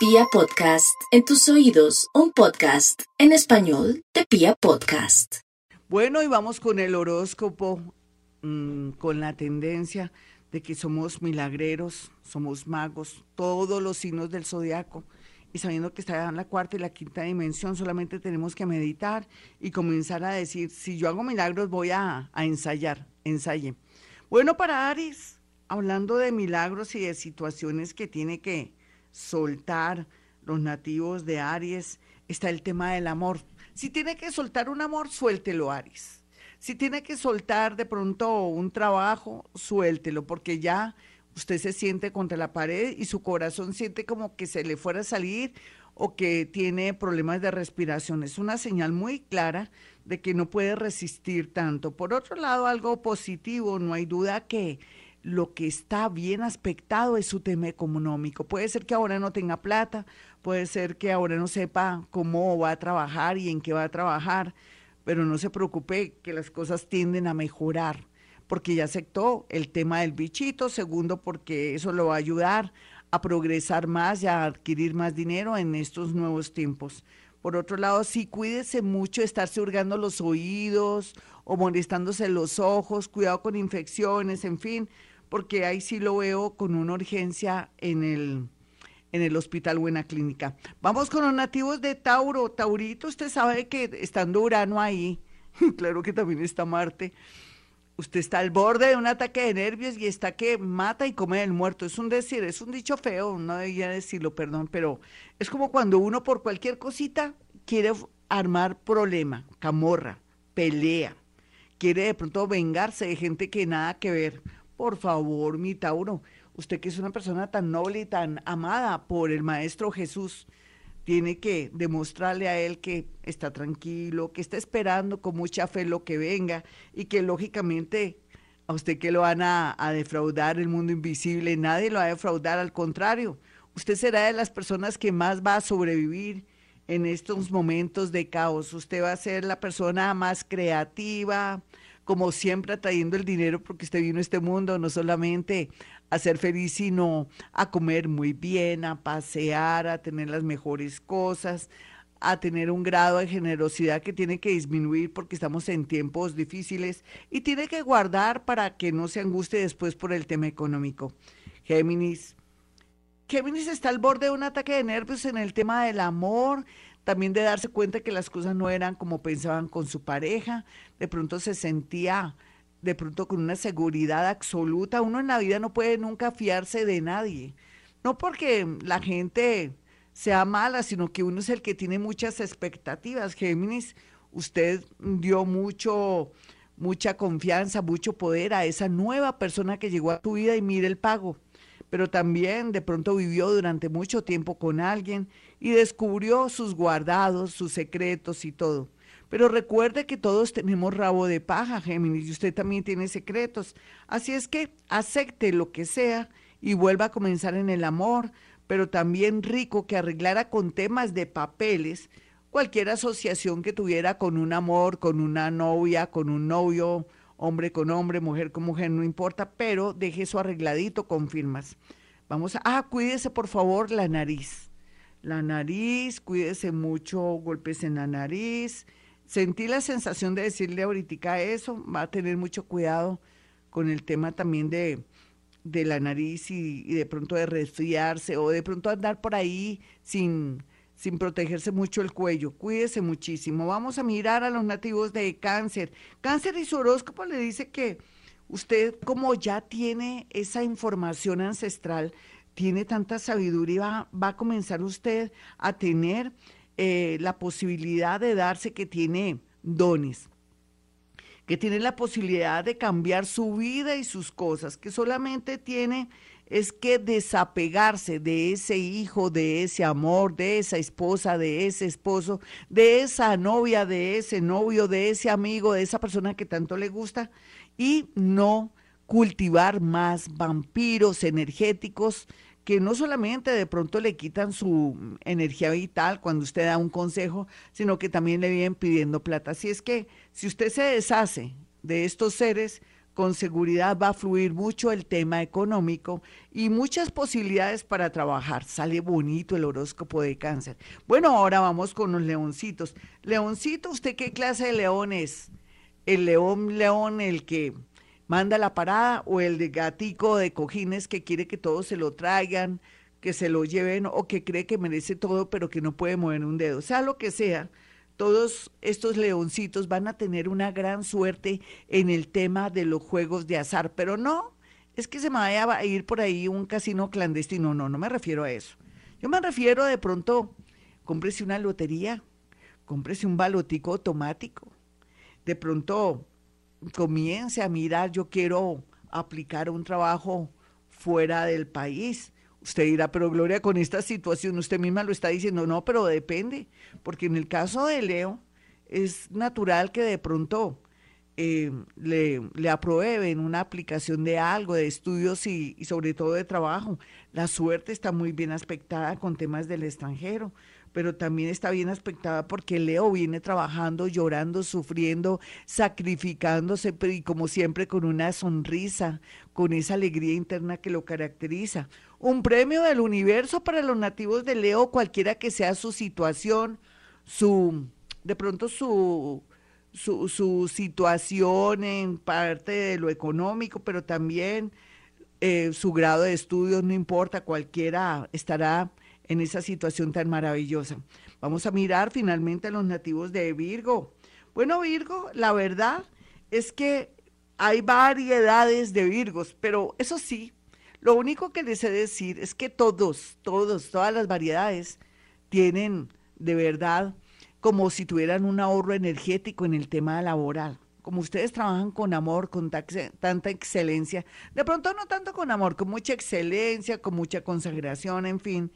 Pia Podcast, en tus oídos, un podcast en español de Pia Podcast. Bueno, y vamos con el horóscopo, mm, con la tendencia de que somos milagreros, somos magos, todos los signos del zodiaco. Y sabiendo que está en la cuarta y la quinta dimensión, solamente tenemos que meditar y comenzar a decir, si yo hago milagros, voy a, a ensayar, ensaye. Bueno, para Aries, hablando de milagros y de situaciones que tiene que soltar los nativos de Aries, está el tema del amor. Si tiene que soltar un amor, suéltelo, Aries. Si tiene que soltar de pronto un trabajo, suéltelo, porque ya usted se siente contra la pared y su corazón siente como que se le fuera a salir o que tiene problemas de respiración. Es una señal muy clara de que no puede resistir tanto. Por otro lado, algo positivo, no hay duda que lo que está bien aspectado es su tema económico. Puede ser que ahora no tenga plata, puede ser que ahora no sepa cómo va a trabajar y en qué va a trabajar, pero no se preocupe que las cosas tienden a mejorar, porque ya aceptó el tema del bichito, segundo porque eso lo va a ayudar a progresar más y a adquirir más dinero en estos nuevos tiempos. Por otro lado, sí cuídese mucho de estarse hurgando los oídos o molestándose los ojos, cuidado con infecciones, en fin, porque ahí sí lo veo con una urgencia en el, en el hospital la clínica. Vamos con los nativos de Tauro. Taurito, usted sabe que estando Urano ahí, claro que también está Marte, usted está al borde de un ataque de nervios y está que mata y come el muerto. Es un decir, es un dicho feo, no debía decirlo, perdón, pero es como cuando uno por cualquier cosita quiere armar problema, camorra, pelea, quiere de pronto vengarse de gente que nada que ver por favor, mi Tauro, usted que es una persona tan noble y tan amada por el Maestro Jesús, tiene que demostrarle a él que está tranquilo, que está esperando con mucha fe lo que venga y que lógicamente a usted que lo van a, a, defraudar el mundo invisible, nadie lo va a defraudar, al contrario, usted será de las personas que más va a sobrevivir en estos momentos de caos, usted va a ser la persona más creativa, como siempre atrayendo el dinero porque usted vino a este mundo no solamente a ser feliz, sino a comer muy bien, a pasear, a tener las mejores cosas, a tener un grado de generosidad que tiene que disminuir porque estamos en tiempos difíciles y tiene que guardar para que no se angustie después por el tema económico. Géminis. Géminis está al borde de un ataque de nervios en el tema del amor, también de darse cuenta que las cosas no eran como pensaban con su pareja, de pronto se sentía de pronto con una seguridad absoluta. Uno en la vida no puede nunca fiarse de nadie, no porque la gente sea mala, sino que uno es el que tiene muchas expectativas. Géminis, usted dio mucho, mucha confianza, mucho poder a esa nueva persona que llegó a tu vida y mire el pago pero también de pronto vivió durante mucho tiempo con alguien y descubrió sus guardados, sus secretos y todo. Pero recuerde que todos tenemos rabo de paja, Géminis, y usted también tiene secretos. Así es que acepte lo que sea y vuelva a comenzar en el amor, pero también rico que arreglara con temas de papeles cualquier asociación que tuviera con un amor, con una novia, con un novio, hombre con hombre, mujer con mujer, no importa, pero deje eso arregladito con firmas. Vamos a, ah, cuídese por favor la nariz. La nariz, cuídese mucho, golpes en la nariz. Sentí la sensación de decirle ahorita eso, va a tener mucho cuidado con el tema también de, de la nariz y, y de pronto de resfriarse o de pronto andar por ahí sin sin protegerse mucho el cuello. Cuídese muchísimo. Vamos a mirar a los nativos de cáncer. Cáncer y su horóscopo le dice que usted como ya tiene esa información ancestral, tiene tanta sabiduría, va, a comenzar usted a tener eh, la posibilidad de darse que tiene dones que tiene la posibilidad de cambiar su vida y sus cosas, que solamente tiene es que desapegarse de ese hijo, de ese amor, de esa esposa, de ese esposo, de esa novia, de ese novio, de ese amigo, de esa persona que tanto le gusta y no cultivar más vampiros energéticos que no solamente de pronto le quitan su energía vital cuando usted da un consejo, sino que también le vienen pidiendo plata. Así es que si usted se deshace de estos seres, con seguridad va a fluir mucho el tema económico y muchas posibilidades para trabajar. Sale bonito el horóscopo de cáncer. Bueno, ahora vamos con los leoncitos. Leoncito, ¿usted qué clase de león es? ¿El león, león, el que manda la parada o el de gatico de cojines que quiere que todos se lo traigan, que se lo lleven o que cree que merece todo pero que no puede mover un dedo? Sea lo que sea todos estos leoncitos van a tener una gran suerte en el tema de los juegos de azar, pero no es que se me vaya a ir por ahí un casino clandestino, no, no me refiero a eso. Yo me refiero de pronto, cómprese una lotería, cómprese un balotico automático, de pronto comience a mirar, yo quiero aplicar un trabajo fuera del país, Usted dirá, pero Gloria, con esta situación, usted misma lo está diciendo, no, pero depende, porque en el caso de Leo es natural que de pronto eh, le, le aprueben una aplicación de algo, de estudios y, y sobre todo de trabajo. La suerte está muy bien aspectada con temas del extranjero pero también está bien aspectada porque Leo viene trabajando, llorando, sufriendo, sacrificándose, y como siempre con una sonrisa, con esa alegría interna que lo caracteriza. Un premio del universo para los nativos de Leo, cualquiera que sea su situación, su, de pronto su, su, situación en parte de lo económico, pero también eh, su grado de estudios, no importa, cualquiera estará en esa situación tan maravillosa. Vamos a mirar finalmente a los nativos de Virgo. Bueno, Virgo, la verdad es que hay variedades de Virgos, pero eso sí, lo único que les he decir es que todos, todos, todas las variedades tienen de verdad como si tuvieran un ahorro energético en el tema laboral. Como ustedes trabajan con amor, con tanta excelencia, de pronto no tanto con amor, con mucha excelencia, con mucha consagración, en fin,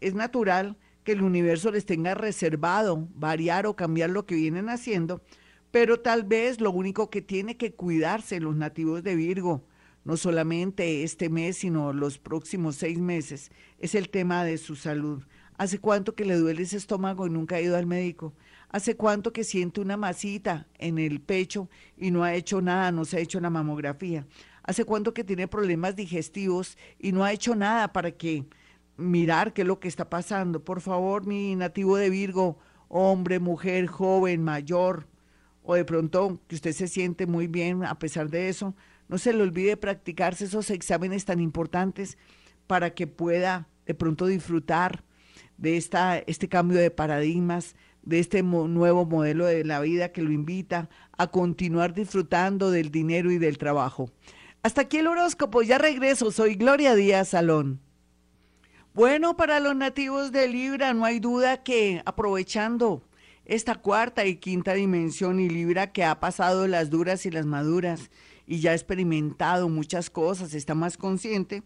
es natural que el universo les tenga reservado variar o cambiar lo que vienen haciendo, pero tal vez lo único que tiene que cuidarse los nativos de Virgo, no solamente este mes, sino los próximos seis meses, es el tema de su salud. ¿Hace cuánto que le duele ese estómago y nunca ha ido al médico? ¿Hace cuánto que siente una masita en el pecho y no ha hecho nada, no se ha hecho la mamografía? ¿Hace cuánto que tiene problemas digestivos y no ha hecho nada para que mirar qué es lo que está pasando. Por favor, mi nativo de Virgo, hombre, mujer, joven, mayor, o de pronto que usted se siente muy bien a pesar de eso, no se le olvide practicarse esos exámenes tan importantes para que pueda de pronto disfrutar de esta, este cambio de paradigmas, de este nuevo modelo de la vida que lo invita a continuar disfrutando del dinero y del trabajo. Hasta aquí el horóscopo, ya regreso, soy Gloria Díaz Salón. Bueno, para los nativos de Libra, no hay duda que aprovechando esta cuarta y quinta dimensión y Libra que ha pasado las duras y las maduras y ya ha experimentado muchas cosas, está más consciente,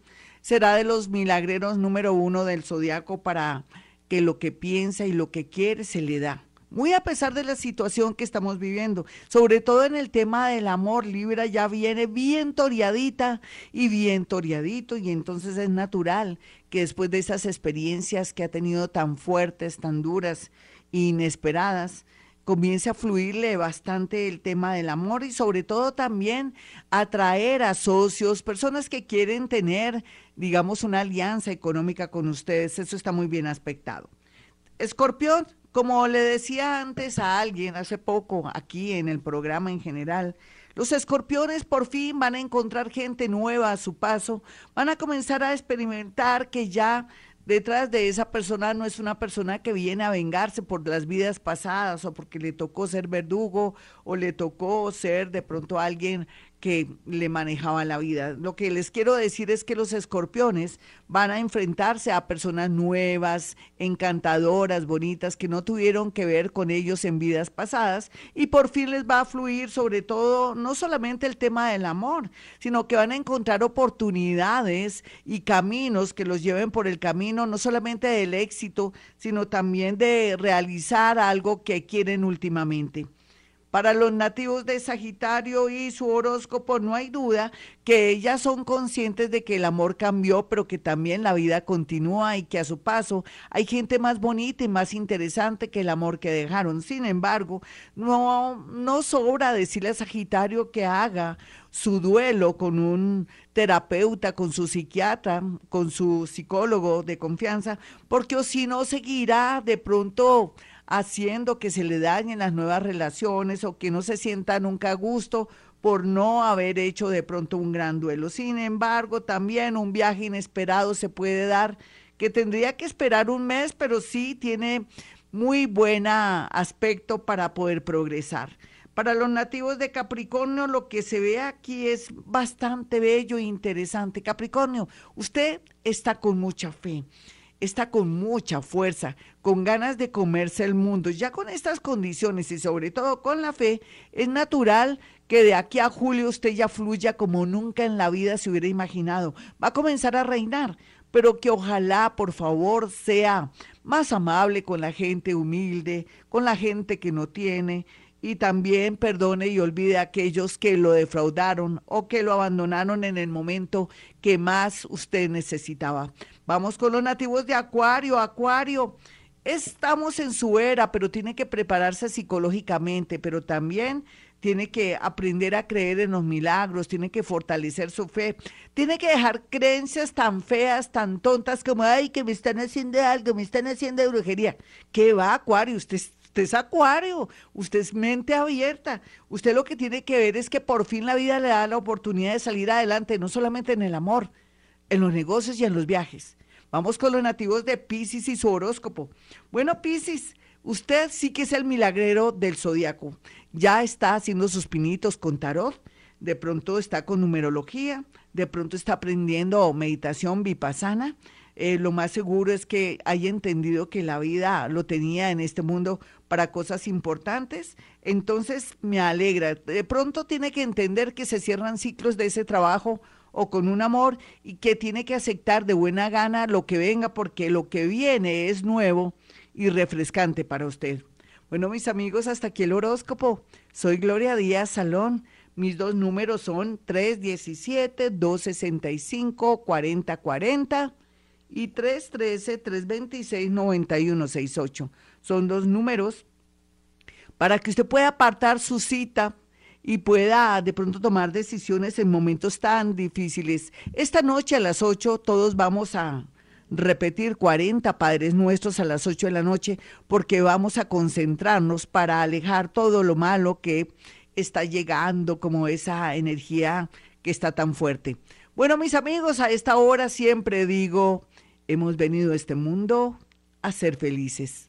será de los milagreros número uno del zodiaco para que lo que piensa y lo que quiere se le da. Muy a pesar de la situación que estamos viviendo, sobre todo en el tema del amor, Libra ya viene bien toreadita y bien toreadito y entonces es natural que después de esas experiencias que ha tenido tan fuertes, tan duras, inesperadas, comience a fluirle bastante el tema del amor y sobre todo también atraer a socios, personas que quieren tener, digamos, una alianza económica con ustedes. Eso está muy bien aspectado. Escorpión, como le decía antes a alguien hace poco aquí en el programa en general, los escorpiones por fin van a encontrar gente nueva a su paso, van a comenzar a experimentar que ya detrás de esa persona no es una persona que viene a vengarse por las vidas pasadas o porque le tocó ser verdugo o le tocó ser de pronto alguien que le manejaba la vida. Lo que les quiero decir es que los escorpiones van a enfrentarse a personas nuevas, encantadoras, bonitas, que no tuvieron que ver con ellos en vidas pasadas y por fin les va a fluir sobre todo no solamente el tema del amor, sino que van a encontrar oportunidades y caminos que los lleven por el camino no solamente del éxito, sino también de realizar algo que quieren últimamente Para los nativos de Sagitario y su horóscopo, no hay duda que ellas son conscientes de que el amor cambió, pero que también la vida continúa y que a su paso hay gente más bonita y más interesante que el amor que dejaron. Sin embargo, no, no sobra decirle a Sagitario que haga su duelo con un terapeuta, con su psiquiatra, con su psicólogo de confianza, porque o si no seguirá de pronto haciendo que se le dañen las nuevas relaciones o que no se sienta nunca a gusto por no haber hecho de pronto un gran duelo. Sin embargo, también un viaje inesperado se puede dar que tendría que esperar un mes, pero sí tiene muy buen aspecto para poder progresar. Para los nativos de Capricornio, lo que se ve aquí es bastante bello e interesante. Capricornio, usted está con mucha fe, está con mucha fuerza, con ganas de comerse el mundo. Ya con estas condiciones y sobre todo con la fe, es natural que de aquí a julio usted ya fluya como nunca en la vida se hubiera imaginado. Va a comenzar a reinar, pero que ojalá, por favor, sea más amable con la gente humilde, con la gente que no tiene y también perdone y olvide a aquellos que lo defraudaron o que lo abandonaron en el momento que más usted necesitaba. Vamos con los nativos de Acuario. Acuario, estamos en su era, pero tiene que prepararse psicológicamente, pero también tiene que aprender a creer en los milagros, tiene que fortalecer su fe, tiene que dejar creencias tan feas, tan tontas como, ay, que me están haciendo algo, me están haciendo brujería. ¿Qué va, Acuario? Usted Usted es acuario, usted es mente abierta. Usted lo que tiene que ver es que por fin la vida le da la oportunidad de salir adelante, no solamente en el amor, en los negocios y en los viajes. Vamos con los nativos de Pisces y su horóscopo. Bueno, Pisces, usted sí que es el milagrero del zodiaco. Ya está haciendo sus pinitos con tarot, de pronto está con numerología, de pronto está aprendiendo meditación vipassana eh, lo más seguro es que haya entendido que la vida lo tenía en este mundo para cosas importantes. Entonces me alegra. De pronto tiene que entender que se cierran ciclos de ese trabajo o con un amor y que tiene que aceptar de buena gana lo que venga porque lo que viene es nuevo y refrescante para usted. Bueno, mis amigos, hasta aquí el horóscopo. Soy Gloria Díaz Salón. Mis dos números son 317-265-4040 y 313-326-9168. Son dos números para que usted pueda apartar su cita y pueda de pronto tomar decisiones en momentos tan difíciles. Esta noche a las 8 todos vamos a repetir 40 Padres Nuestros a las 8 de la noche porque vamos a concentrarnos para alejar todo lo malo que está llegando, como esa energía que está tan fuerte. Bueno, mis amigos, a esta hora siempre digo, hemos venido a este mundo a ser felices.